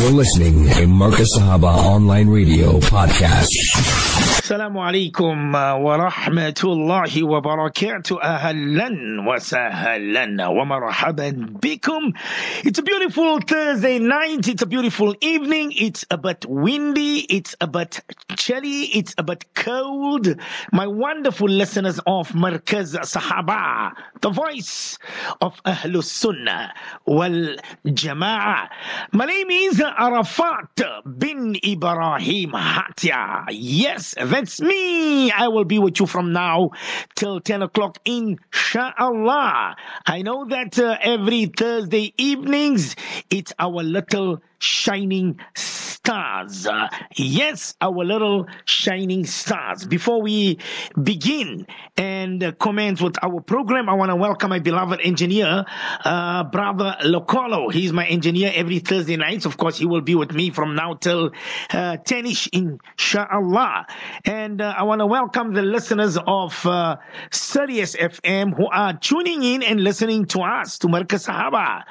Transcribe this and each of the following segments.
You're listening to Markaz Sahaba Online Radio Podcast. Assalamu alaikum uh, wa rahmatullahi wa barakatuh. Ahlan wa sahlan bikum. It's a beautiful Thursday night. It's a beautiful evening. It's a bit windy. It's a bit chilly. It's a bit cold. My wonderful listeners of Markaz Sahaba, the voice of Ahlus Sunnah wal Jama'ah. My name is Arafat bin Ibrahim Hatia Yes, that's me. I will be with you from now till 10 o'clock, inshallah. I know that uh, every Thursday evenings, it's our little shining stars. Yes, our little shining stars. Before we begin and commence with our program, I want to welcome my beloved engineer, uh, brother Locolo. He's my engineer every Thursday nights. Of course, he will be with me from now till uh, 10ish, inshallah. And uh, I want to welcome the listeners of uh, Sirius FM who are tuning in and listening to us, to Markaz Sahaba.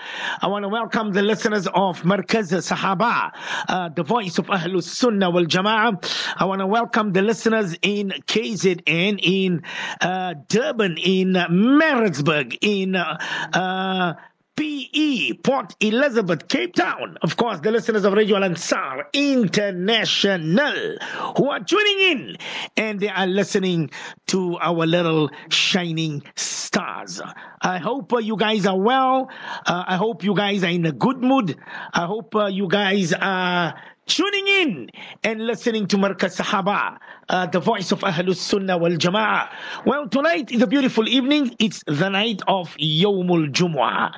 I want to welcome the listeners of Markaz Sahaba, uh, the voice of Ahlus Sunnah wal Jama'ah. I want to welcome the listeners in KZN, in uh, Durban, in Maritzburg, in uh, PE, Port Elizabeth, Cape Town. Of course, the listeners of Radio Al Ansar International who are tuning in and they are listening to our little shining stars. I hope uh, you guys are well. Uh, I hope you guys are in a good mood. I hope uh, you guys are tuning in and listening to Markaz Sahaba, uh, the voice of Ahlus Sunnah wal Jama'ah. Well, tonight is a beautiful evening. It's the night of Yawmul Jumu'ah.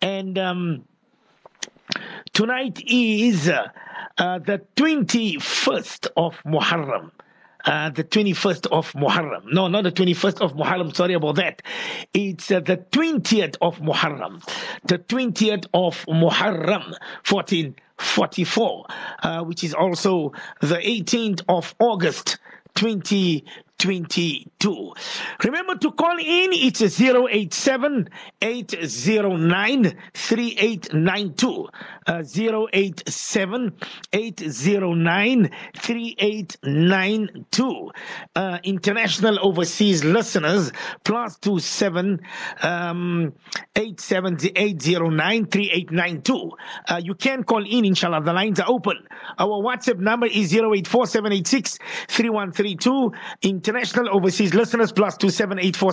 And um, tonight is uh, uh, the 21st of Muharram. Uh, the 21st of Muharram. No, not the 21st of Muharram. Sorry about that. It's uh, the 20th of Muharram. The 20th of Muharram, 1444, uh, which is also the 18th of August, 2022. Remember to call in. It's 087 809 3892. Uh, 087 809 3892. Uh, international overseas listeners, plus 27 um, 809 3892. Uh, you can call in, inshallah. The lines are open. Our WhatsApp number is 084786 3132. International overseas listeners, plus 2784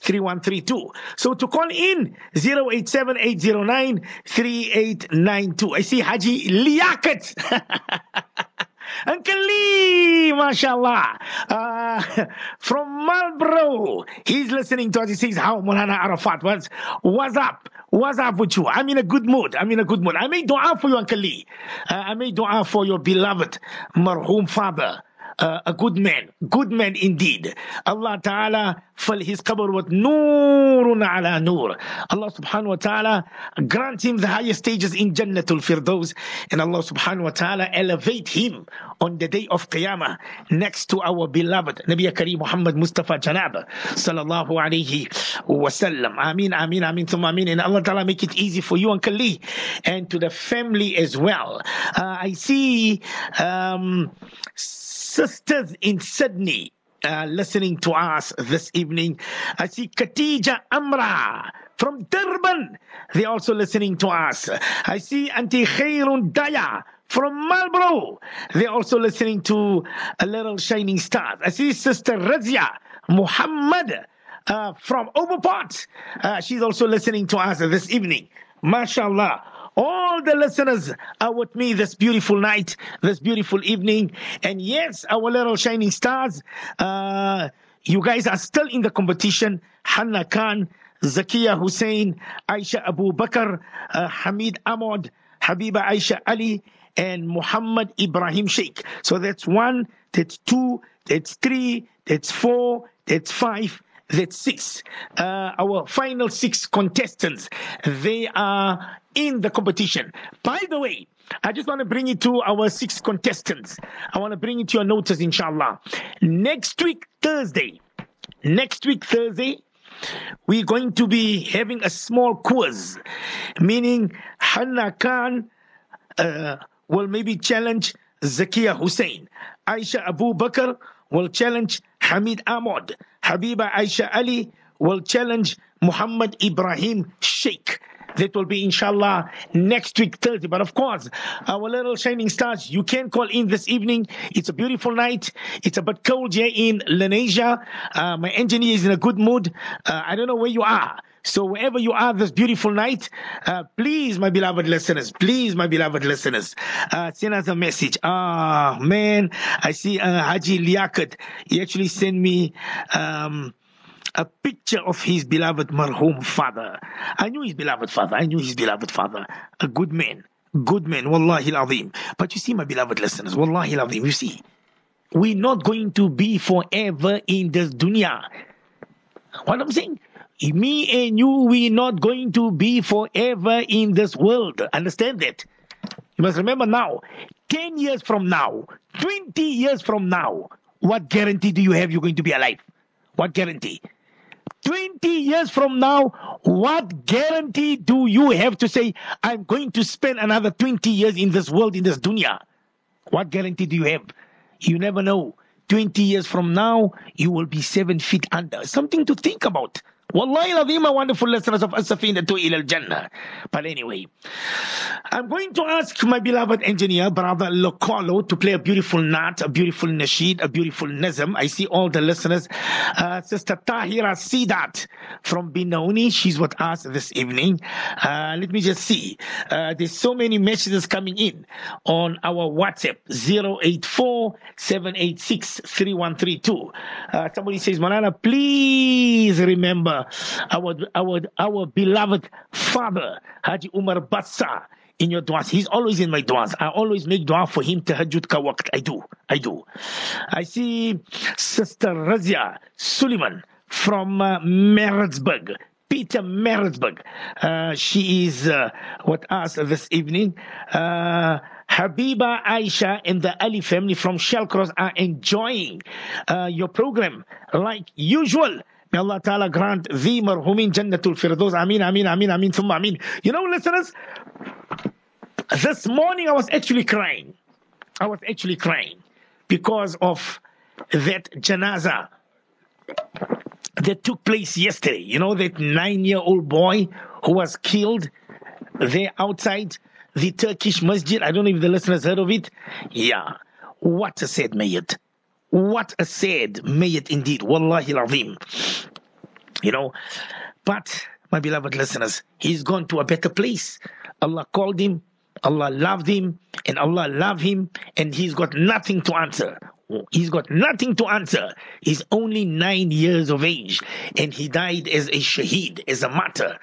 3132. So to call in, 087 809 3892. I see Haji Liakat. Uncle Lee, mashallah. Uh, from Marlborough, he's listening to us. He says, How Mulana Arafat was. What's up? What's up with you? I'm in a good mood. I'm in a good mood. I made dua for you, Uncle Lee. Uh, I made dua for your beloved marhum father. Uh, a good man, good man indeed. Allah Ta'ala fill his qabr with noorun ala nur. Allah Subhanahu wa Ta'ala grant him the highest stages in Jannatul Firdaus and Allah Subhanahu wa Ta'ala elevate him on the day of Qiyamah next to our beloved Nabi Kareem Muhammad Mustafa Janab sallallahu Alaihi wasallam. Ameen, ameen, ameen, thumma ameen. And Allah Ta'ala make it easy for you, Uncle Lee, and to the family as well. Uh, I see um, sisters in Sydney uh, listening to us this evening. I see Katija Amra from Durban. They're also listening to us. I see Auntie Khairun Daya from Marlborough. They're also listening to a little shining star. I see Sister Razia Muhammad uh, from Overport. Uh, she's also listening to us this evening. MashaAllah. All the listeners are with me this beautiful night, this beautiful evening. And yes, our little shining stars, uh, you guys are still in the competition. Hanna Khan, Zakia Hussein, Aisha Abu Bakr, uh, Hamid Ahmad, Habiba Aisha Ali, and Muhammad Ibrahim Sheikh. So that's one, that's two, that's three, that's four, that's five, that's six. Uh, our final six contestants, they are in the competition. By the way, I just want to bring it to our six contestants. I want to bring it to your notice, inshallah. Next week, Thursday, next week, Thursday, we're going to be having a small quiz, meaning Hannah Khan, uh, will maybe challenge Zakia Hussein. Aisha Abu Bakr will challenge Hamid Ahmad. Habiba Aisha Ali will challenge Muhammad Ibrahim Sheikh. That will be inshallah next week Thursday. But of course, our little shining stars, you can call in this evening. It's a beautiful night. It's a bit cold here in Lenasia. Uh, my engineer is in a good mood. Uh, I don't know where you are. So wherever you are this beautiful night, uh, please, my beloved listeners, please, my beloved listeners, uh, send us a message. Ah, man, I see uh, Haji Liakat. He actually sent me um, a picture of his beloved marhum father. I knew his beloved father. I knew his beloved father. A good man. Good man. Wallahi al-azim. But you see, my beloved listeners, Wallahi al-azim, you see, we're not going to be forever in this dunya. What I'm saying? Me and you, we're not going to be forever in this world. Understand that? You must remember now, 10 years from now, 20 years from now, what guarantee do you have you're going to be alive? What guarantee? 20 years from now, what guarantee do you have to say, I'm going to spend another 20 years in this world, in this dunya? What guarantee do you have? You never know. 20 years from now, you will be seven feet under. Something to think about. Wallahi my wonderful listeners of Asafina to Ilal Jannah. But anyway, I'm going to ask my beloved engineer, brother Lokolo, to play a beautiful nat, a beautiful nasheed, a beautiful nazm. I see all the listeners. Uh, Sister Tahira Sidat from Benoni, she's with us this evening. Uh, let me just see. Uh, there's so many messages coming in on our WhatsApp, 084 786 3132. Uh, somebody says, Malana, please remember our, our, our beloved father, Haji Umar Bassa, in your du'as. He's always in my du'as. I always make dua for him, tahajjud ka waqt. I do. I do. I see Sister Razia Suleiman from uh. Pietermaritzburg. Uh, she is uh, with us this evening. Uh, Habiba Aisha and the Ali family from Shallcross are enjoying uh, your program like usual. May Allah Ta'ala grant the marhumin Jannatul Firdaus. Ameen, Ameen, Ameen, Ameen, Thumma Ameen. You know, listeners, this morning I was actually crying. I was actually crying because of that janaza that took place yesterday. You know, that nine year old boy who was killed there outside the Turkish masjid. I don't know if the listeners heard of it. Yeah. What a sad mayat. What a sad mayat indeed. Wallahi al-azim. You know, but my beloved listeners, he's gone to a better place. Allah called him, Allah loved him, and Allah loved him, and he's got nothing to answer. He's got nothing to answer. He's only nine years of age, and he died as a shaheed, as a martyr.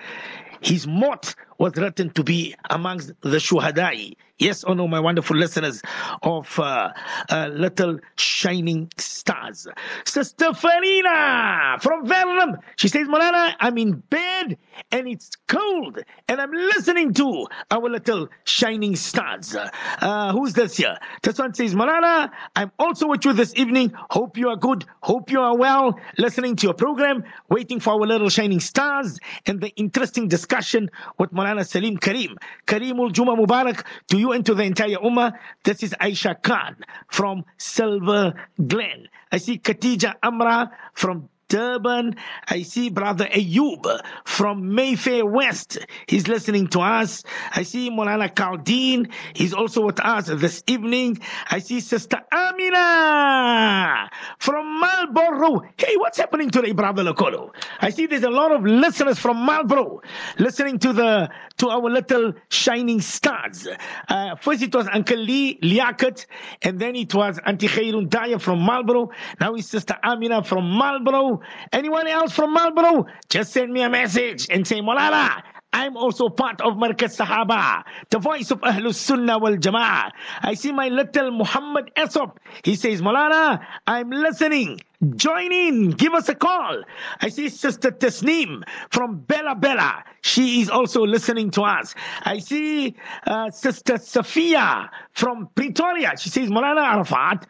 His mot was written to be amongst the shuhadai. Yes or no, my wonderful listeners of uh, uh, Little Shining Stars. Sister Farina from Venom. She says, Malana, I'm in bed and it's cold and I'm listening to our Little Shining Stars. Uh, who's this here? This one says, Malana, I'm also with you this evening. Hope you are good. Hope you are well. Listening to your program, waiting for our Little Shining Stars and the interesting discussion with Malana Salim Kareem. Kareemul Juma Mubarak to you and to the entire Ummah. This is Aisha Khan from Silver Glen. I see Khatija Amra from Durban. I see Brother Ayub from Mayfair West. He's listening to us. I see Molana Kaldeen. He's also with us this evening. I see Sister Amina from Marlborough. Hey, what's happening today, Brother Lokolo? I see there's a lot of listeners from Marlborough listening to the to our little shining stars. Uh, first it was Uncle Lee Liakat, and then it was Auntie Khairun Daya from Marlborough. Now it's Sister Amina from Marlborough. Anyone else from Marlborough? Just send me a message and say, Molala, I'm also part of Markaz Sahaba, the voice of Ahlus Sunnah wal Jama'ah. I see my little Muhammad Esop. He says, Molana, I'm listening. Join in. Give us a call. I see Sister Tasneem from Bella Bella. She is also listening to us. I see uh, Sister Safia from Pretoria. She says, Molana Arafat,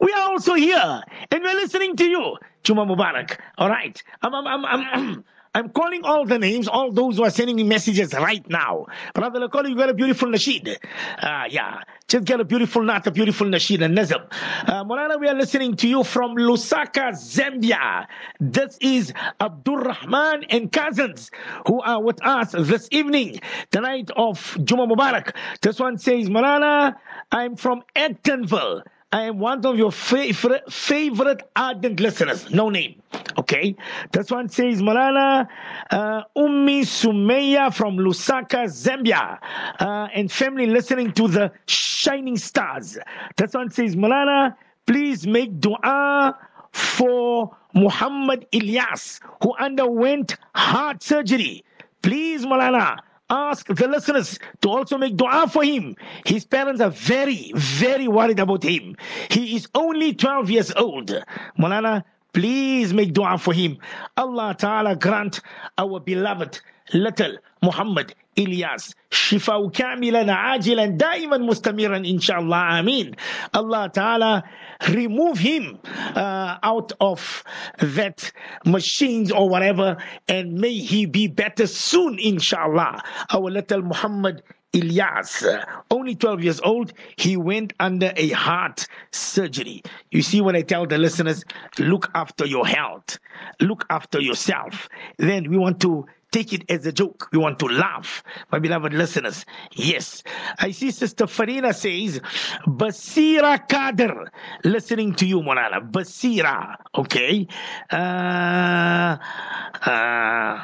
we are also here and we're listening to you. Juma Mubarak. All right. I'm, I'm, I'm, I'm, calling all the names, all those who are sending me messages right now. Brother Lakolo, you got a beautiful nasheed. Uh, yeah, just get a beautiful not a beautiful nasheed and nazam. Uh, Molana, we are listening to you from Lusaka, Zambia. This is Abdul Rahman and cousins who are with us this evening, the night of Juma Mubarak. This one says, Molana, I'm from Actonville. I am one of your favorite, favorite ardent listeners. No name. Okay. This one says, Malala, uh, Ummi Sumeya from Lusaka, Zambia, uh, and family listening to the Shining Stars. This one says, Malala, please make dua for Muhammad Ilyas, who underwent heart surgery. Please, Malala, ask the listeners to also make dua for him. His parents are very, very worried about him. He is only 12 years old. Mulana, please make dua for him. Allah Ta'ala grant our beloved little Muhammad İlyas. Şifau kamilen acilen daimen mustamiren inshallah, amin. Allah Ta'ala remove him uh, out of that machines or whatever and may he be better soon inshallah. Our little Muhammad Ilyas, uh, only 12 years old, he went under a heart surgery. You see, when I tell the listeners, look after your health, look after yourself, then we want to take it as a joke. We want to laugh, my beloved listeners. Yes. I see Sister Farina says, Basira Kader, listening to you, Monala. Basira. Okay. Uh, uh,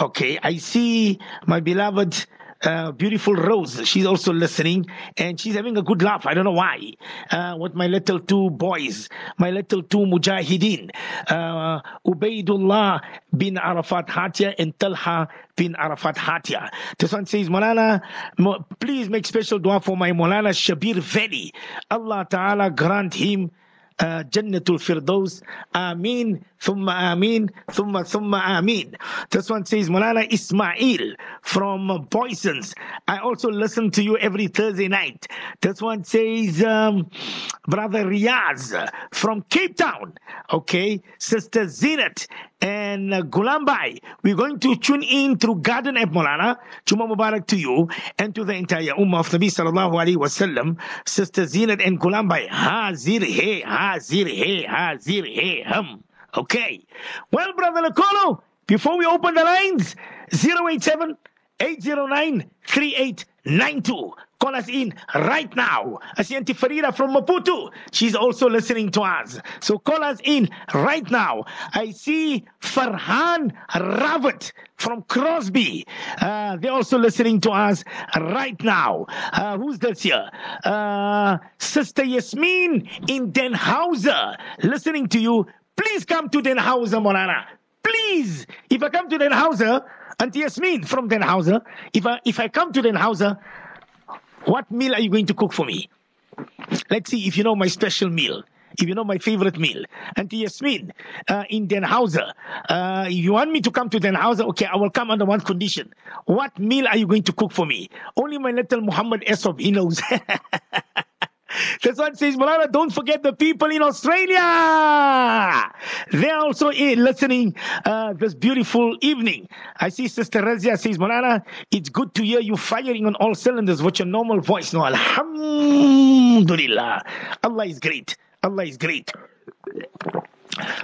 okay. I see my beloved uh, beautiful Rose. She's also listening and she's having a good laugh. I don't know why. Uh, with my little two boys, my little two mujahideen, uh, Ubaidullah bin Arafat Hatia and Talha bin Arafat Hatia. This one says, Molana, please make special dua for my Molana Shabir Veli. Allah Ta'ala grant him uh, Jannatul Firdaus. Ameen, thumma ameen, thumma thumma ameen. This one says, Mulana Ismail from Poisons. I also listen to you every Thursday night. This one says, um, Brother Riaz from Cape Town. Okay. Sister Zinat and uh, Gulambai. We're going to tune in through Garden app Molana. Juma Mubarak to you and to the entire Ummah of Nabi Sallallahu Alaihi Wasallam. Sister Zinat and Gulambai. Hazir he, hazir he, hazir he, hum. Okay. Well, Brother Lakolo, before we open the lines, 087 809 3892. Call us in right now. Asianti Farida from Maputo. She's also listening to us. So call us in right now. I see Farhan Ravat from Crosby. Uh, they're also listening to us right now. Uh, who's this here? Uh, Sister Yasmin in Danhauser, listening to you. Please come to Danhauser, Morana. Please. If I come to Danhauser, Auntie Yasmin from Danhauser, if I, if I come to Danhauser, what meal are you going to cook for me? Let's see if you know my special meal. If you know my favorite meal. Auntie Yasmin, uh, in Danhauser, uh, you want me to come to Danhauser, okay, I will come under one condition. What meal are you going to cook for me? Only my little Muhammad Esop, he knows. This one says, Malala, don't forget the people in Australia. They're also in listening uh, this beautiful evening. I see Sister Razia says, Malala, it's good to hear you firing on all cylinders with your normal voice. No, Alhamdulillah. Allah is great. Allah is great.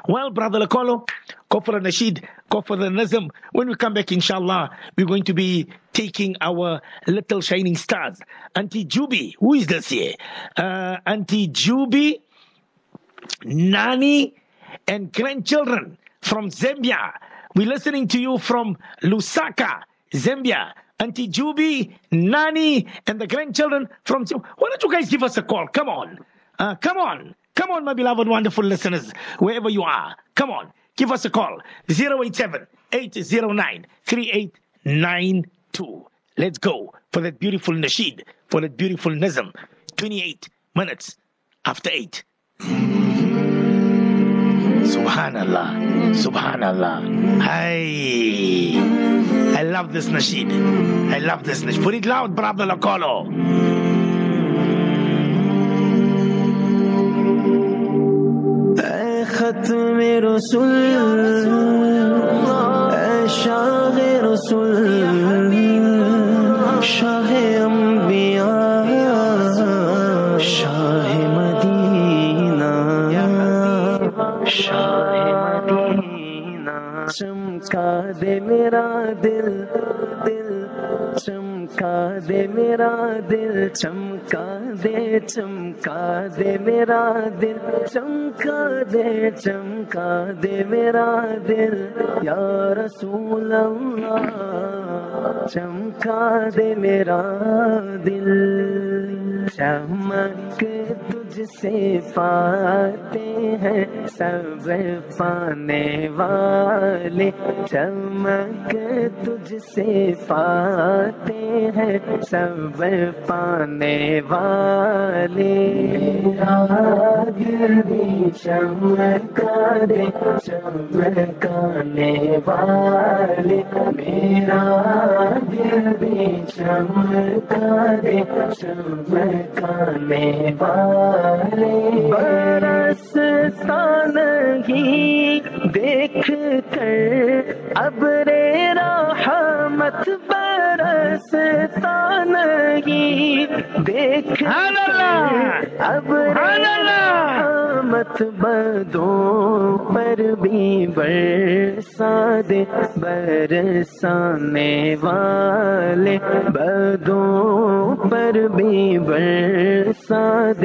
Well, Brother Lakolo, Kofar Nasheed, Kofar Nazam, when we come back, inshallah, we're going to be taking our little shining stars. Auntie Juby, who is this here? Uh, Auntie Juby, Nani, and grandchildren from Zambia. We're listening to you from Lusaka, Zambia. Auntie Juby, Nani, and the grandchildren from. Zambia. Why don't you guys give us a call? Come on. Uh, come on. Come on, my beloved, wonderful listeners, wherever you are. Come on, give us a call 087 809 3892. Let's go for that beautiful nasheed, for that beautiful nizam. 28 minutes after 8. Subhanallah, Subhanallah. Hey, I love this nasheed. I love this nasheed. Put it loud, brother حیرت رسول شاہ رسول، شاہ انبیاء، شاہ مدینہ شاہ مدینہ۔ چمکا دے میرا دل دل چمکا دے میرا دل، چمکا دے چمکا دے میرا دل، چمکا دے چمکا دے میرا دل۔ یا رسول اللہ، چمکا دے میرا دل۔ چمک تجھ سے پاتے ہیں سب پانے والے۔ چمک تجھ سے پاتے ہیں سب پانے والے۔ بھی چمکا چمکانے والے میرا دل بھی چمکا چمکانے والے برستا نہیں دیکھ کر اب رے رحمت برستا نہیں دیکھ اب ریرا رحمت بدوں پر بھی برساد برسانے والے بدو پر بھی برساد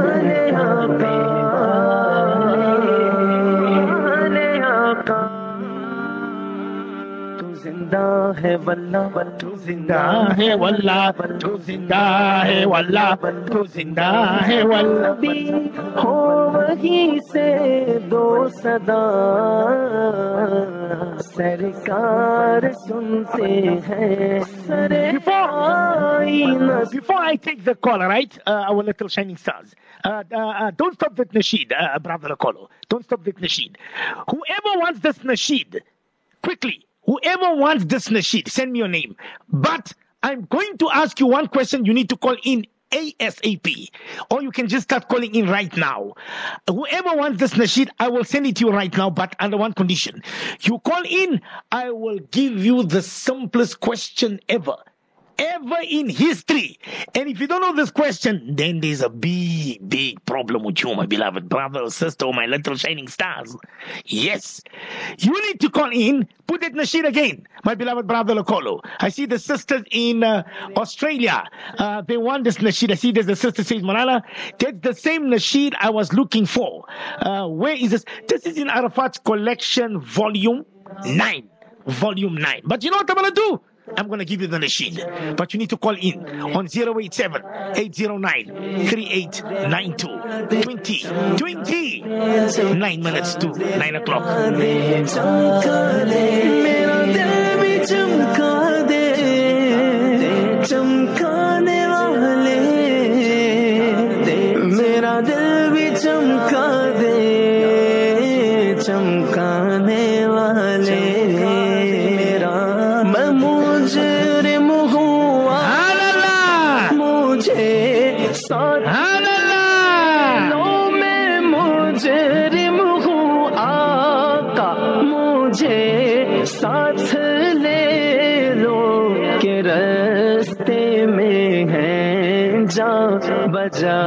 जिंदा है वल्ला तू जिंदा है वल्ला तू जिंदा है वल्ला तू जिंदा है वल्ला भी हो वहीं से दो सदा सरकार सुनते हैं सरकार Before I take the call, all right, uh, our little shining stars, uh, uh, uh, don't stop with Nasheed, uh, brother Lakolo. Don't stop with Nasheed. Whoever wants this Nasheed, quickly, whoever wants this Nasheed, send me your name. But I'm going to ask you one question. You need to call in ASAP, or you can just start calling in right now. Whoever wants this Nasheed, I will send it to you right now, but under one condition. You call in, I will give you the simplest question ever ever in history. And if you don't know this question, then there's a big, big problem with you, my beloved brother or sister or my little shining stars. Yes. You need to call in, put it Nasheed again, my beloved brother Lokolo. I see the sisters in uh, Australia. Uh, they want this Nasheed. I see there's a sister says, Malala, that's the same Nasheed I was looking for. Uh, where is this? This is in Arafat's collection, volume 9. Volume 9. But you know what I'm going to do? I'm going to give you the machine. But you need to call in on 087 809 3892. 20, 20, 9 minutes to 9 o'clock. جا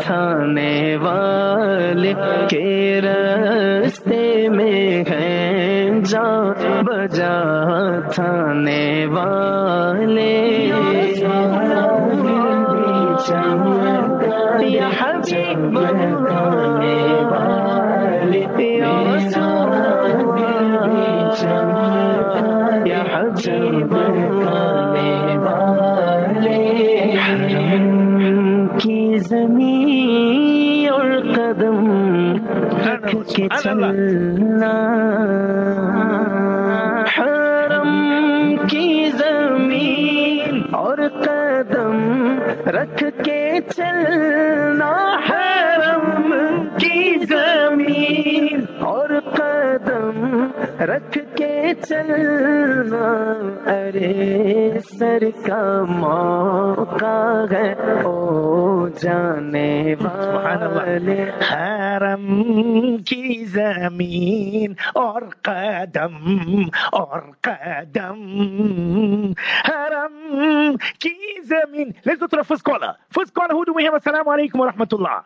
تھانے والے کے رستے میں ہیں جا بجا تھانے والے کے چلنا، حرم کی زمین اور قدم رکھ کے چلنا، حرم کی زمین اور قدم رکھ करना अरे सर का मौका है ओ जाने वाले हरम की जमीन और कदम और कदम हरम की जमीन let's go to the first caller first caller who do we have assalamu alaikum wa rahmatullah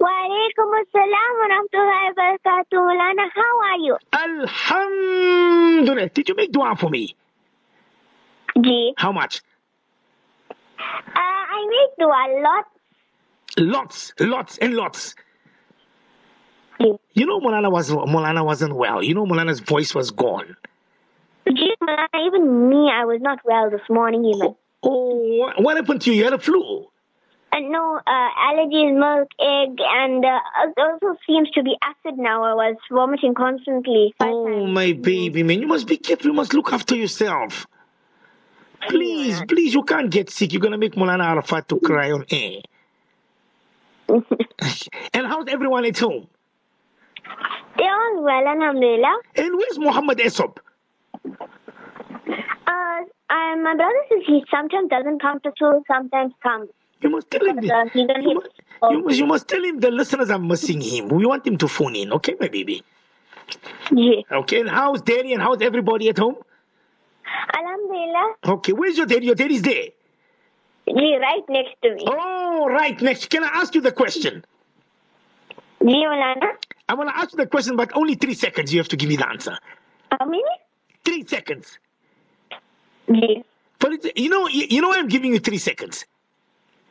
Walaikum assalam wa rahmatullahi wa barakatuh. Mulana, how are you? alhamdulillah did you make dua for me Ji. how much Uh, I make dua a lot. lots lots and lots Ji. you know Molana was Molana wasn't well you know Molana's voice was gone Ji, Mulana, even me, I was not well this morning even. oh what happened to you you had a flu And no, uh, allergies, milk, egg, and uh, it also seems to be acid now. I was vomiting constantly. Oh, times. my baby, man. You must be careful. You must look after yourself. Please, please, you can't get sick. You're going to make Molana Arafat to cry on air. and how's everyone at home? They're all well, alhamdulillah. And where's Muhammad Esop? Uh, uh, my brother says he sometimes doesn't come to school, sometimes comes. You must tell him. Don't you, must, you, must, you must tell him the listeners are missing him. We want him to phone in, okay, my baby? Ji. Okay, and how's daddy and how's everybody at home? Alhamdulillah. Okay, where's your daddy? Your daddy's there. Ji, right next to me. Oh, right. Next, can I ask you the question? Mulana. I want to ask you the question, but only three seconds. You have to give me the answer. How many? Three seconds. Ji. But you know, you, you know, why I'm giving you three seconds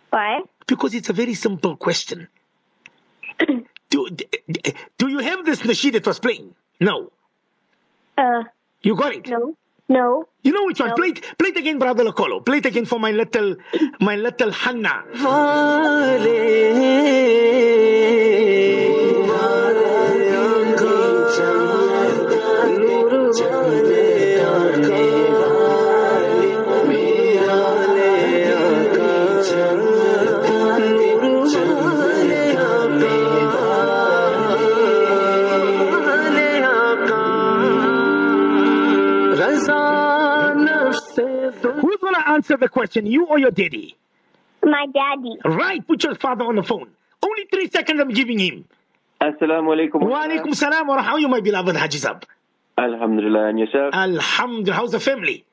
Why? because it's a very simple question. do, do you have this nasheed that was playing? No. Uh, You got it. no. No. You know which one? Play it, play it again, brother Locolo. Play it again for my little, my little Hannah. Answer the question? You or your daddy? My daddy. Right. Put your father on the phone. Only three seconds. I'm giving him. Assalamu alaikum. Wa alaikum salam wa. How are you, my beloved Haji Sab? Alhamdulillah. And yourself? Alhamdulillah. How's the family?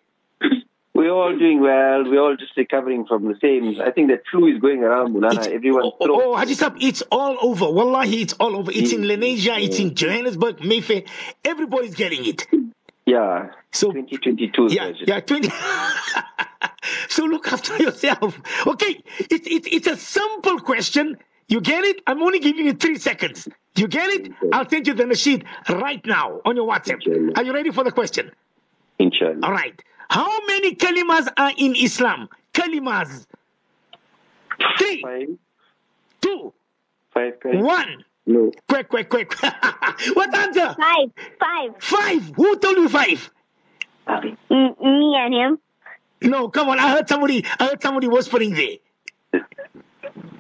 We're all doing well. We're all just recovering from the same. I think that flu is going around, Mulana. Everyone's oh, oh throat. oh, Haji Sab, it's all over. Wallahi, it's all over. It's in Lenasia, it's in Johannesburg, Mayfair. Everybody's getting it. Yeah. So- 2022 Yeah, version. yeah, 20. so look after yourself. Okay, it's it's it's a simple question. You get it? I'm only giving you three seconds. You get it? I'll send you the machine right now on your WhatsApp. Are you ready for the question? Inshallah. All right. How many kalimas are in Islam? Kalimas. Three, Five. two, Five. Five. one. No. Quick, quick, quick. what answer? Five. Five. Five. Who told you five? M- me and him. No, come on. I heard somebody. I heard somebody whispering there.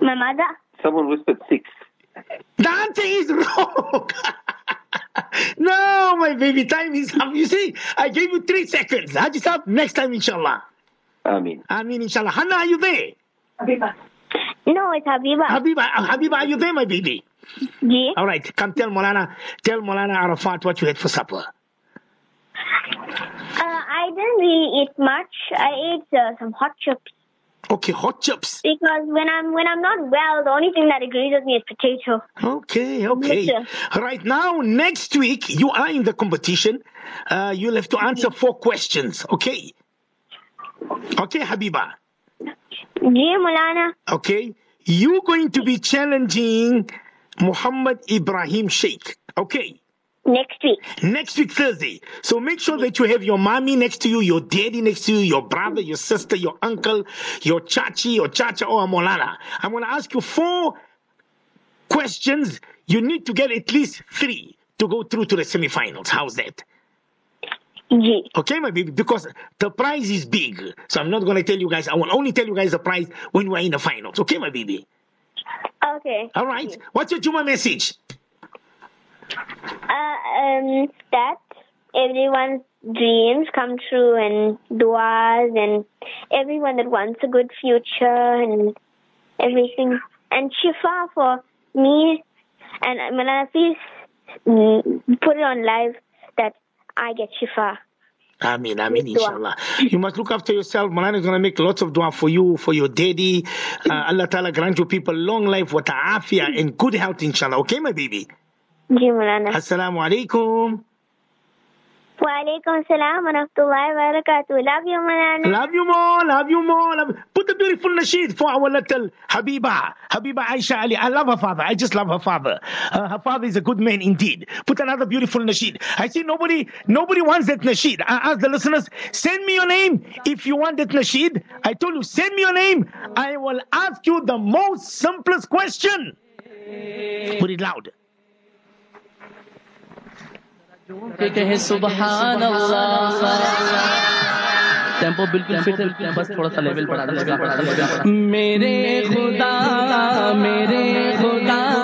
My mother. Someone whispered six. The answer is wrong. no, my baby, time is up. You see, I gave you three seconds. Haji Saab, next time, inshallah. Amin. I mean, inshallah. Hannah, are you there? Habiba. No, it's Habiba. Habiba, uh, Habiba, are you there, my baby? Yeah. All right, come tell Molana, tell Molana Arafat what you had for supper. Uh, I didn't really eat much. I ate uh, some hot chips Okay, hot chips. because when I'm when I'm not well, the only thing that agrees with me is potato. Okay, okay. Right now, next week, you are in the competition. Uh, you'll have to answer four questions, okay? Okay, Habiba. Ji, Mulana. Okay, you're going to be challenging Muhammad Ibrahim Sheikh. Okay, Next week. next week Thursday. So make sure that you have your mommy next to you, your daddy next to you, your brother, your sister, your uncle, your chachi, your chacha, or a molana. I'm going to ask you four questions. You need to get at least three to go through to the semifinals. How's that? Ji. Okay, my baby, because the prize is big. So I'm not going to tell you guys. I will only tell you guys the prize when we're in the finals. Okay, my baby. Okay. All right. What's your Juma message? Uh, um, that everyone's dreams come true and duas and everyone that wants a good future and everything. And shifa for me and Malana, please mm, put it on live that I get shifa. Ameen, Ameen, Make dua. inshallah. You must look after yourself. Malana is going to make lots of dua for you, for your daddy. Uh, Allah Ta'ala grant you people long life, wa ta'afiyah, and good health, inshallah. Okay, my baby? Ji Malana. Assalamu alaikum. Wa alaikum salam wa rahmatullahi wa barakatuh. Love you, Malana. Love you more, love you more. Love... Put the beautiful nasheed for our little Habiba, Habiba Aisha Ali. I love her father. I just love her father. Uh, her father is a good man indeed. Put another beautiful nasheed. I see nobody, nobody wants that nasheed. I ask the listeners, send me your name if you want that nasheed. I told you, send me your name. I will ask you the most simplest question. Put it loud. کہ کہے سبحان اللہ۔ Tempo بالکل fit ہے۔ بس تھوڑا سا level بڑھا دے میرے خدا میرے خدا۔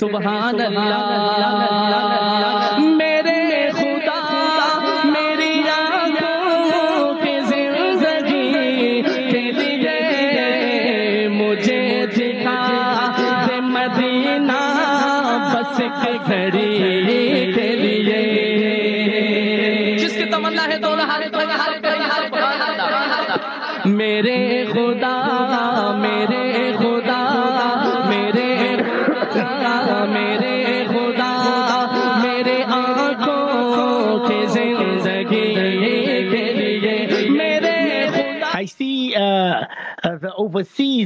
سبحان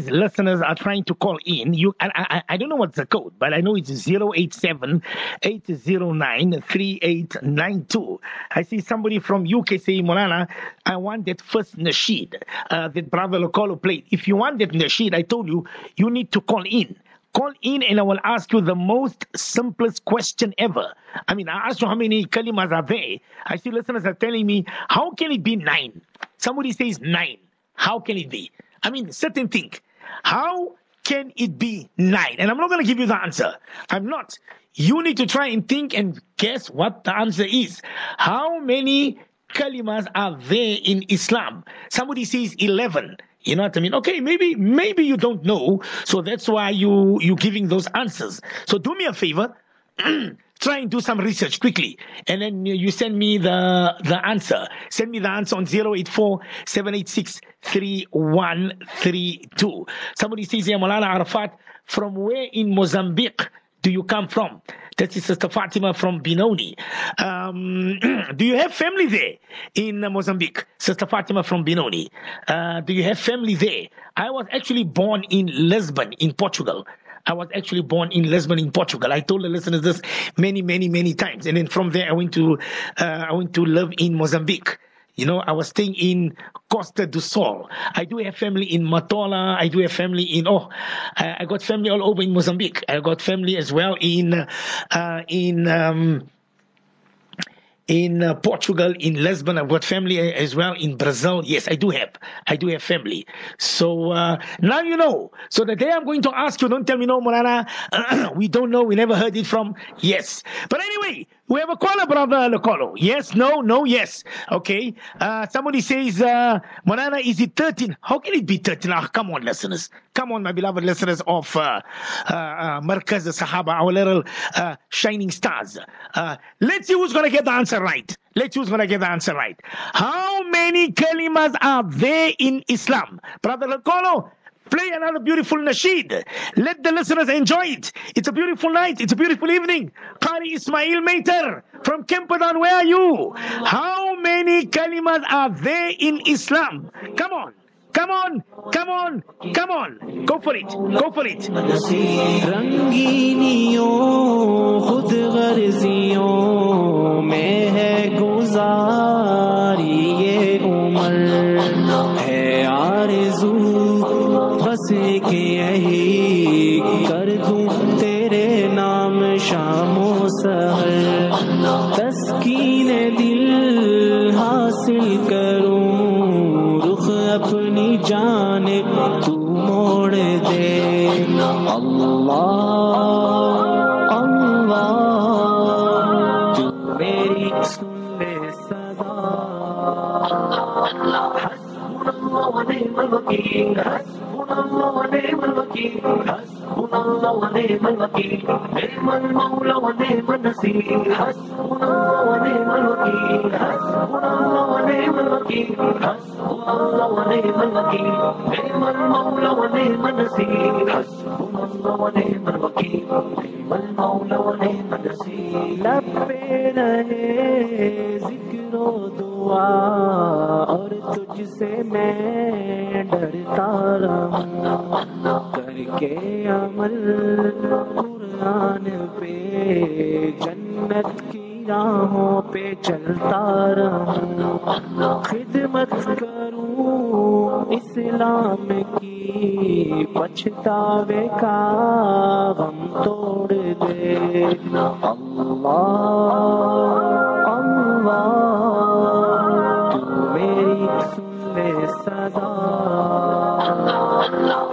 listeners are trying to call in. You, I, I, I don't know what's the code, but I know it's 087 809 3892. I see somebody from UK saying, Monana, I want that first nasheed uh, that Brother Lokolo played. If you want that nasheed, I told you, you need to call in. Call in and I will ask you the most simplest question ever. I mean, I asked you how many kalimas are there. I see listeners are telling me, how can it be nine? Somebody says nine. How can it be? I mean, certain thing. How can it be nine? And I'm not going to give you the answer. I'm not. You need to try and think and guess what the answer is. How many kalimas are there in Islam? Somebody says 11. You know what I mean? Okay, maybe maybe you don't know, so that's why you you giving those answers. So do me a favor, try and do some research quickly, and then you- send me the the answer. Send me the answer on 084 786 3132. Somebody says here, Malala Arafat, from where in Mozambique do you come from? That is Sister Fatima from Benoni. Um, do you have family there in Mozambique? Sister Fatima from Benoni. Uh, do you have family there? I was actually born in Lisbon, in Portugal. I was actually born in Lisbon, in Portugal. I told the listeners this many, many, many times. And then from there, I went to, uh, I went to live in Mozambique. You know, I was staying in Costa do Sol. I do have family in Matola. I do have family in, oh, I, got family all over in Mozambique. I got family as well in, uh, in, um, in uh, Portugal, in Lisbon. I've got family as well in Brazil. Yes, I do have. I do have family. So uh, now you know. So the day I'm going to ask you, don't tell me no, Morana. we don't know. We never heard it from. Yes. But anyway, we have a caller, brother Locolo. Yes, no, no, yes. Okay. Uh, somebody says, uh, Morana, is it 13? How can it be 13? Ah, come on, listeners. Come on, my beloved listeners of uh, uh, uh, Sahaba, our little uh, shining stars. Uh, let's see who's going to get the answer right. Let's see who's going to get the answer right. How many kalimas are there in Islam? Brother Lakolo, play another beautiful nasheed. Let the listeners enjoy it. It's a beautiful night. It's a beautiful evening. Qari Ismail Mater from Kempadon, where are you? How many kalimas are there in Islam? Come on. Come on, come on, come on. Go for it, go for it. रंगीनियों खुद गर्जियों में है गुजारी ये उम्र है आरज़ू سے کہ یہی کر دوں تیرے نام شام و سحر تسکین دل حاصل کروں رخ اپنی جان تو موڑ دے اللہ اللہ تو میری سن لے صدا اللہ اللہ الله ونعم الوكيل حسبنا الله ونعم الوكيل نعم المولى ونعم النصير حسبنا الله ونعم الوكيل حسبنا الله ونعم الوكيل حسبنا الله ونعم الوكيل نعم دو دعا، اور تجھ سے میں ڈرتا رہا کر کے عمل قرآن پہ، جنت کی راہوں پہ چلتا رہوں۔ خدمت کروں اسلام کی، پچھتاوے کا غم توڑ دے۔ اللہ गम तोड़ दे अल्लाह अल्लाह तू मेरी सुन ले सदा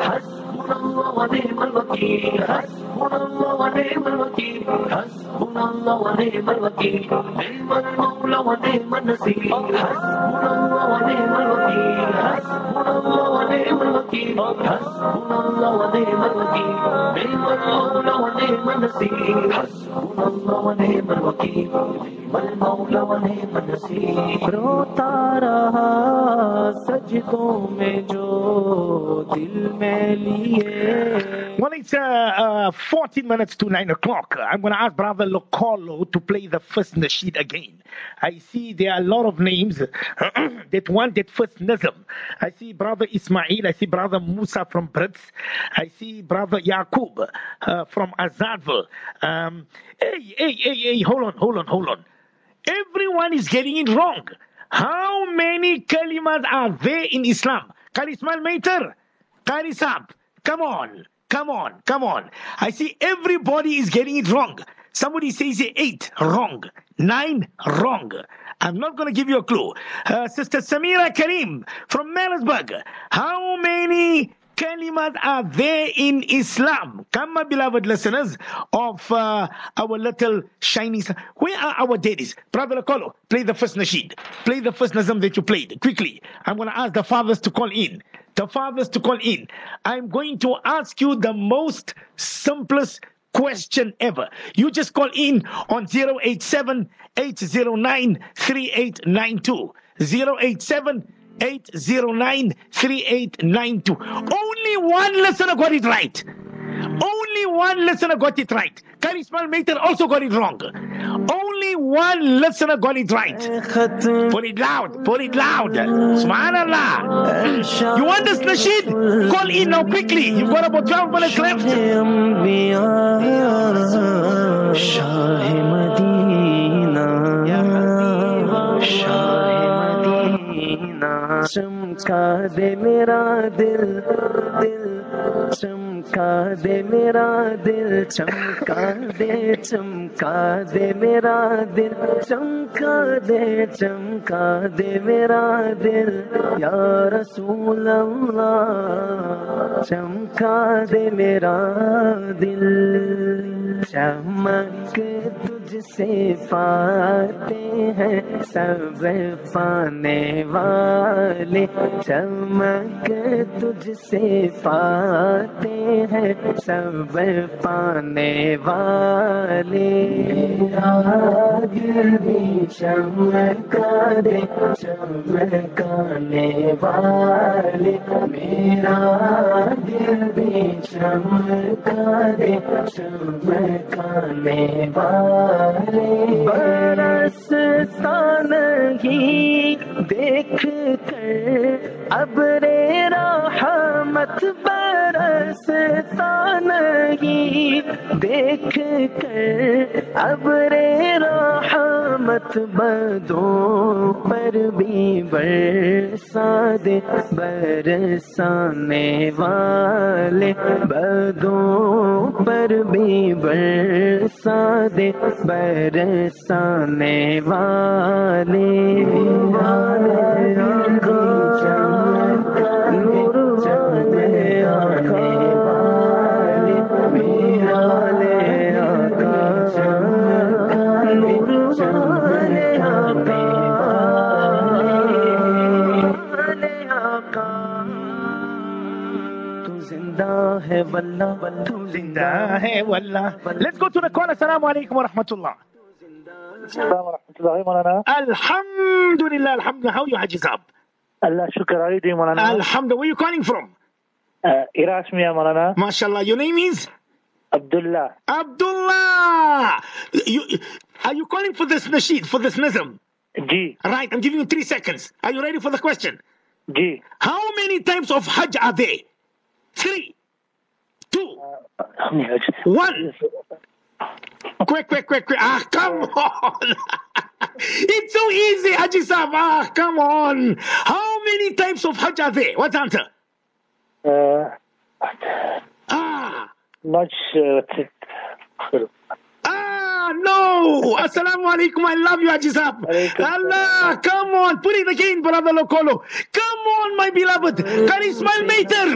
हस्बुनल्लाह व निअमल الوكيل حسبنا الله ونعم الوكيل حسبنا الله ونعم الوكيل نعم المولى ونعم النصير حسبنا الله ونعم الوكيل حسبنا الله ونعم الوكيل حسبنا الله ونعم الوكيل نعم المولى ونعم النصير حسبنا الله ونعم الوكيل نعم المولى ونعم النصير روتا رہا سجدوں میں جو دل میں لیے Well, it's uh, uh, 14 minutes to 9 o'clock. I'm going to ask Brother Locolo to play the first nasheed again. I see there are a lot of names that want that first nazm. I see Brother Ismail, I see Brother Musa from Brits, I see Brother Yaqub uh, from Azadville. Um, hey, hey, hey, hey, hold on, hold on, hold on. Everyone is getting it wrong. How many kalimas are there in Islam? Maiter, Qari Saab, come on, come on, come on. I see everybody is getting it wrong. Somebody says eight, wrong. Nine, wrong. I'm not going to give you a clue. Uh, Sister Samira Karim from Maritzburg. How many kalimat are there in Islam? Come, my beloved listeners of uh, our little shining. Where are our daddies? Brother Akolo, play the first nasheed. Play the first nazam that you played. Quickly. I'm going to ask the fathers to call in. The fathers to call in. I'm going to ask you the most simplest question ever. You just call in on 087 809 3892. 087 809 3892. Only one listener got it right. Only one listener got it right. Qari Ismail Maiter also got it wrong. Only one listener got it right. Put it loud. Put it loud. Subhanallah. You want this nasheed? Call in now quickly. You've got about 12 minutes left. چمکا دے میرا دل دل چمکا دے میرا دل چمکا دے چمکا دے میرا دل چمکا دے چمکا دے میرا دل، یا رسول اللہ چمکا دے میرا دل چمک مجھ سے پاتے ہیں سب پانے والے۔ چمک تجھ سے پاتے ہیں سب پانے والے۔ چمکا دے چمکانے والے۔ میرا دل بھی چمکا دے چمکانے والے۔ برستا نہیں دیکھ کر اب رے رحمت برستا نہیں دیکھ کر اب رے رحمت بدو پر بھی برساد برسانے والے بدو پر بھی برساد برسانے والے Let's go to है वल्ला let's go to the call अस्सलाम Alhamdulillah. व रहमतुल्लाह how you Haji Allah shukr how you doing Maulana Alhamdulillah where you calling from uh, Erasmia Maulana MashaAllah your name is Abdullah Abdullah you, are you calling for this nasheed for this nazm Ji. Right, I'm giving you three seconds. Are you ready for the question? Ji. How many times of Hajj are there? Three two, one. Quick, quick, quick, quick. Ah, come on. it's so easy, Haji. Ah, come on. How many types of Hajj are there? What's the answer? uh, Ah, not sure ah, no. Assalamu alaikum. I love you. Alaikum Allah, come on. Put it again, brother Lokolo. Come on, my beloved. Can Ismail Mater.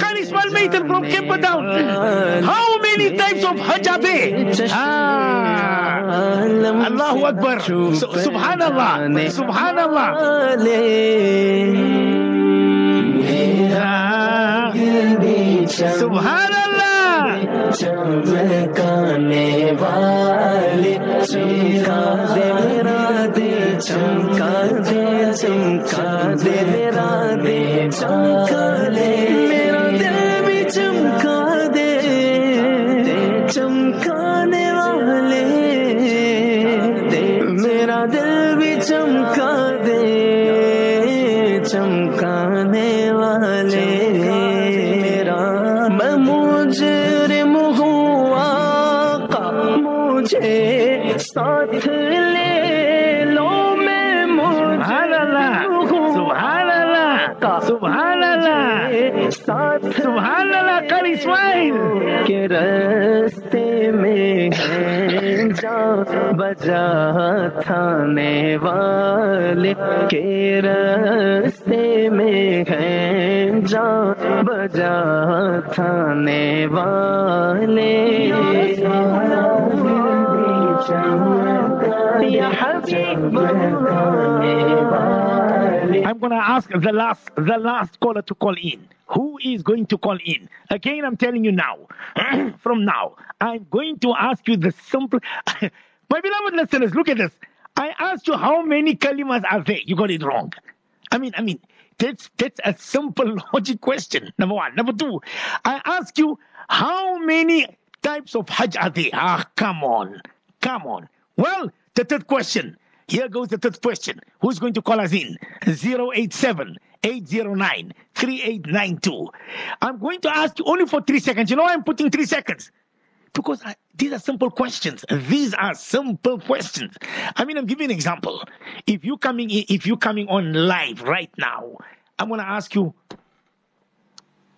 Can Ismail Mater from Camperdown. How many types of there? Ah. Allahu Akbar. Su- Subhanallah. Subhanallah. Ah. Subhanallah. چمکانے والے چمکا دے رادے چمکا دے چمکا دے رادے چمکا دے۔ میرا دل بھی چمکا دے چمکانے ساتھ لے لو میں سبحان اللہ سبحان اللہ سبحان اللہ ساتھ سبحان اللہ کر اسماعیل۔ کے رستے میں ہے جا بجا تھانے والے کے رستے میں ہے جا بجا تھانے والے۔ I'm going to ask the last, the last caller to call in. Who is going to call in? Again, I'm telling you now. From now, I'm going to ask you the simple. My beloved listeners, look at this. I asked you how many kalimas are there. You got it wrong. I mean, I mean, that's that's a simple logic question. Number one. Number two, I ask you how many types of Hajj are there? Ah, come on, come on. Well, the third question. Here goes the third question. Who's going to call us in? 087 809 3892. I'm going to ask you only for three seconds. You know I'm putting three seconds? Because I, these are simple questions. These are simple questions. I mean, I'm giving an example. If you coming in, if you coming on live right now, I'm going to ask you,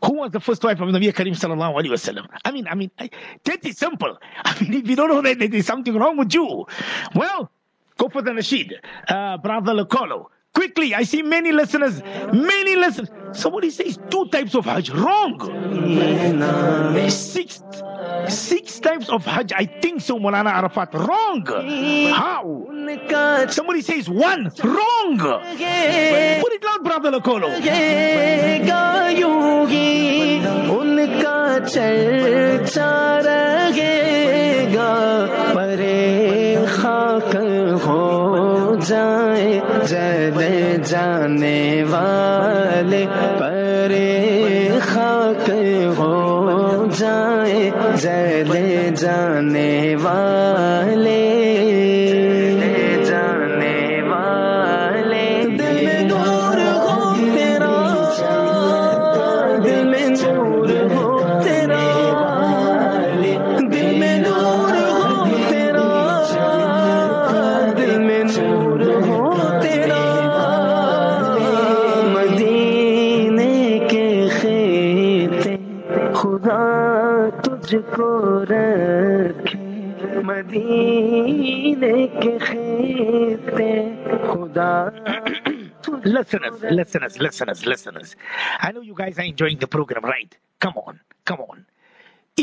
who was the first wife of Nabi Karim sallallahu wasallam? I mean, I mean, I, that is simple. I mean, if you don't know that, there is something wrong with you. Well, go for the nasheed, uh, brother Lokolo. Quickly, I see many listeners, many listeners. Somebody says two types of Hajj. Wrong. Six, six types of Hajj. I think so, Molana Arafat. Wrong. How? Somebody says one. Wrong. Put it loud, brother Lokolo. جائے جلے جانے والے پرے خاک ہو جائے جلے جانے والے مدینے کے خیت خدا listeners, listeners, listeners, listeners. I know you guys are enjoying the program, right? Come on, come on.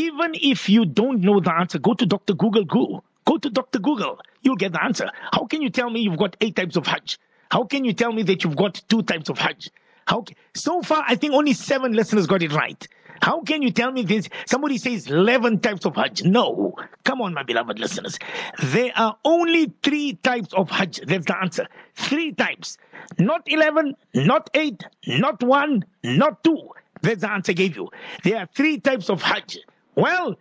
Even if you don't know the answer, go to Dr. Google Go. Go to Dr. Google. You'll get the answer. How can you tell me you've got eight types of Hajj? How can you tell me that you've got two types of Hajj? How, so far, I think only seven listeners got it right. How can you tell me this? Somebody says 11 types of Hajj. No. Come on, my beloved listeners. There are only three types of Hajj. That's the answer. Three types. Not 11, not 8, not 1, not 2. That's the answer I gave you. There are three types of Hajj. Well,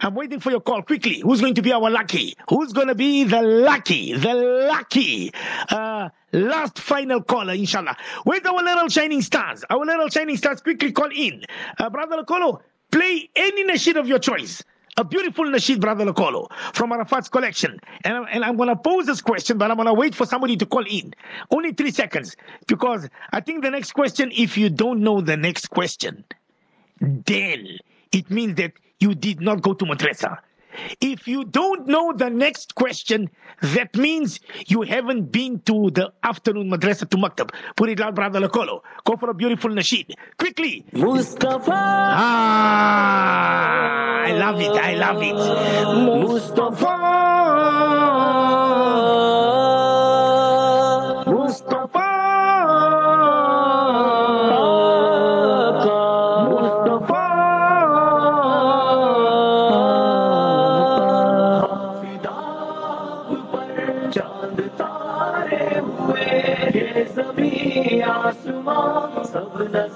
I'm waiting for your call quickly. Who's going to be our lucky? Who's going to be the lucky, the lucky, uh, last final caller, inshallah? Where's our little shining stars? Our little shining stars, quickly call in. Uh, Brother Lokolo, play any nasheed of your choice. A beautiful nasheed, Brother Lokolo, from Arafat's collection. And, and I'm going to pose this question, but I'm going to wait for somebody to call in. Only three seconds. Because I think the next question, if you don't know the next question, then it means that you did not go to madrasa. If you don't know the next question, that means you haven't been to the afternoon madrasa to maktab. Put it loud, brother Lakolo. Go for a beautiful nasheed. Quickly. Mustafa. Ah, I love it. I love it. Mustafa.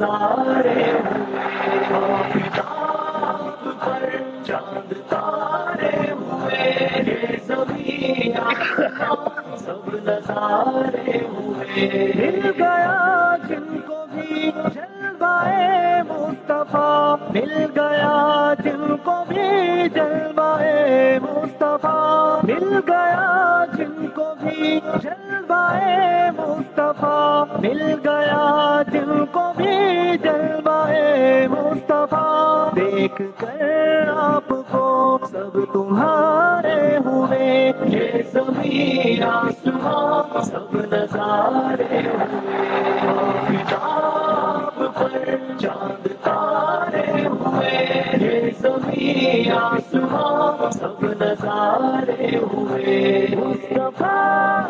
Aftab पर चांद तारे आसमां सब मिल गया जिनको भी جلوائے مصطفیٰ۔ مل گیا جن کو بھی جلوائے مصطفیٰ۔ مل گیا جن کو بھی جلوائے مصطفیٰ۔ مل گیا جن کو بھی جلوائے مصطفیٰ۔ دیکھ کر آپ کو سب تمہارے ہوئے۔ یہ زمین آسمان سب نظارے ہوئے۔ چاند تارے ہوئے یہ زمین آسمان سب نظارے ہوئے۔ مصطفیٰ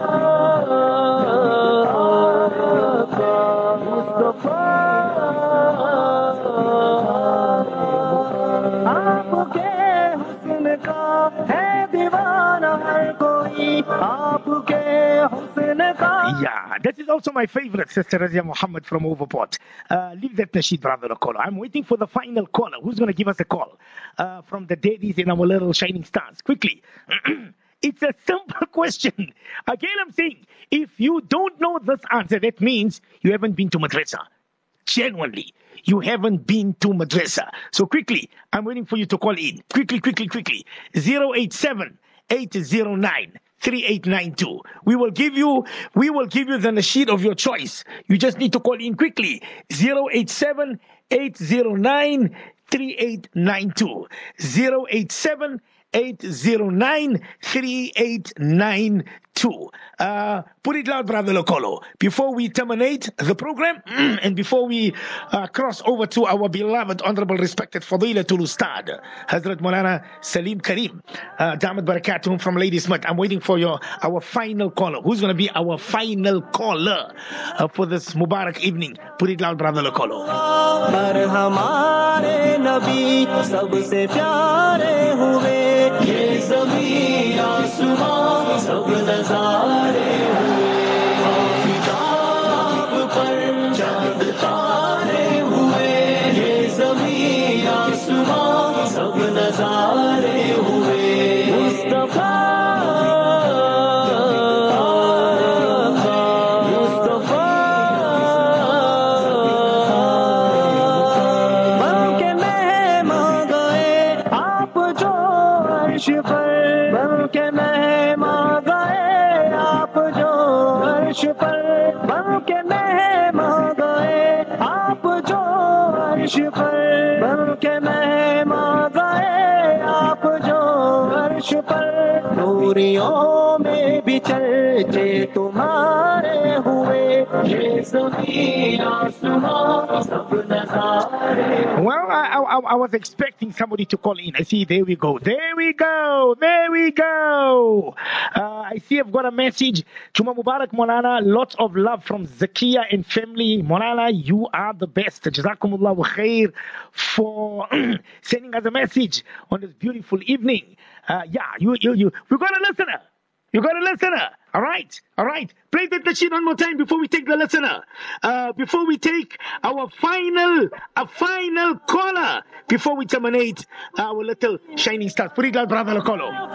also my favorite, Sister Razia Muhammad from Overport. Uh, leave that nasheed, brother Lakolo. I'm waiting for the final caller. Who's going to give us a call uh, from the daddies in our little shining stars? Quickly. it's a simple question. Again, I'm saying, if you don't know this answer, that means you haven't been to madrasa. Genuinely, you haven't been to madrasa. So quickly, I'm waiting for you to call in. Quickly, quickly, quickly. 087 809 3892. We will give you, we will give you the nasheed of your choice. You just need to call in quickly. 087 809 3892. 087 809 3892. Uh, put it loud, Brother Lokolo. Before we terminate the program and before we uh, cross over to our beloved, honorable, respected Fadilatul Ustad, Hazrat Maulana Salim Karim, uh, Damat Barakatuhum from Ladysmith. I'm waiting for your our final caller. Who's going to be our final caller uh, for this Mubarak evening? Put it loud, Brother Lokolo. سنا سب نظارے चर्चे तुम्हारे हुए Well, I, I, I was expecting somebody to call in. I see, there we go. There we go. There we go. Uh, I see I've got a message. Chuma Mubarak Molana, lots of love from Zakia and family. Molana, you are the best. Jazakumullah khair for sending us a message on this beautiful evening. Uh, yeah, you, you, you. We've got a listener. You got a listener. All right. All right. Play that nasheed one more time before we take the listener. Uh, before we take our final, a final caller, before we terminate our little shining stars. Put it loud, brother Lokolo.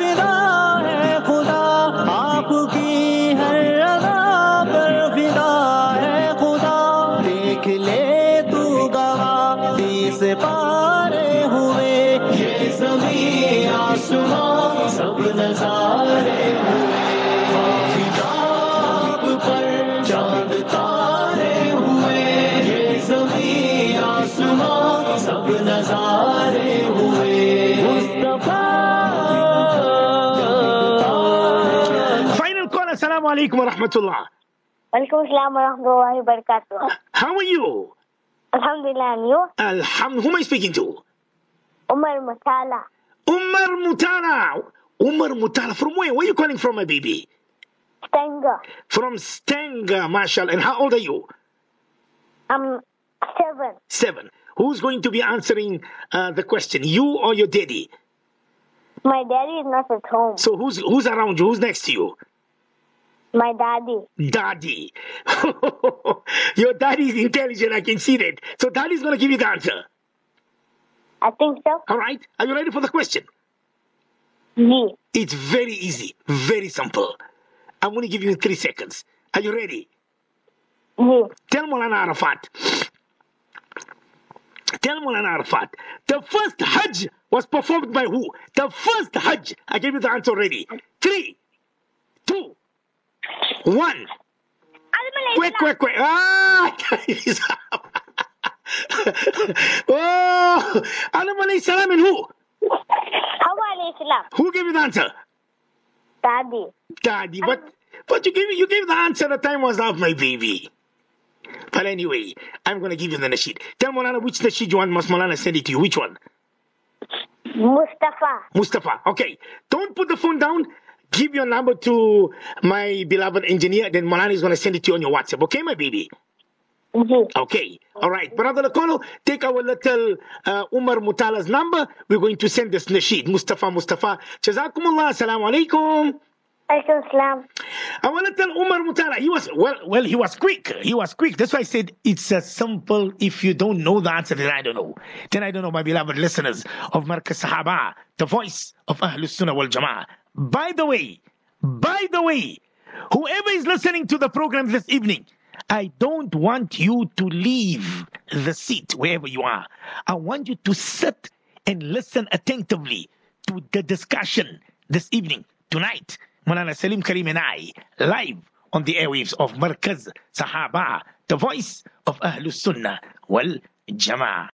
Alaikum wa rahmatullah. Walaikum assalam wa rahmatullahi wa barakatuh. How are you? Alhamdulillah, and you? Alhamdulillah. Who am I speaking to? Umar Mutala, Umar Mutala. Umar Mutala. From where? Where are you calling from, my baby? Stanger. From Stanger, mashallah. And how old are you? I'm seven. Seven. Who's going to be answering uh, the question? You or your daddy? My daddy is not at home. So who's who's around you? Who's next to you? My daddy. Daddy. your daddy is intelligent. I can see that. So daddy's going to give you the answer. I think so. All right. Are you ready for the question? Ye. It's very easy, very simple. I'm going to give you three seconds. Are you ready? Ye. Tell Molana Arafat. Tell Molana Arafat. The first Hajj was performed by who? The first Hajj. I gave you the answer already. Three, two, one. Quick, quick, quick. Ah, oh, Adam alayhi salam and who? Hawa alayhi salam. Who gave you the answer? Daddy. Daddy, but but you gave you gave the answer. The time was up, my baby. But anyway, I'm gonna give you the nasheed. Tell Molana which nasheed you want. Must Molana send it to you? Which one? Mustafa. Mustafa. Okay. Don't put the phone down. Give your number to my beloved engineer. Then Molana is gonna send it to you on your WhatsApp. Okay, my baby. Ye. Okay. All right. Brother Lakolo, take our little uh, Umar Mutala's number. We're going to send this nasheed. Mustafa, Mustafa. Jazakumullah. Assalamu alaikum. Alaikum salam. I want to tell Umar Mutala, he was well, well, he was quick. He was quick. That's why I said it's a simple. If you don't know the answer, then I don't know. Then I don't know, my beloved listeners of Markaz Sahaba, the voice of Ahlus Sunnah wal Jama'ah. By the way, by the way, whoever is listening to the program this evening, I don't want you to leave the seat wherever you are. I want you to sit and listen attentively to the discussion this evening, tonight. Mulana Salim Karim and I, live on the airwaves of Markaz Sahaba, the voice of Ahlus Sunnah wal Jama'ah.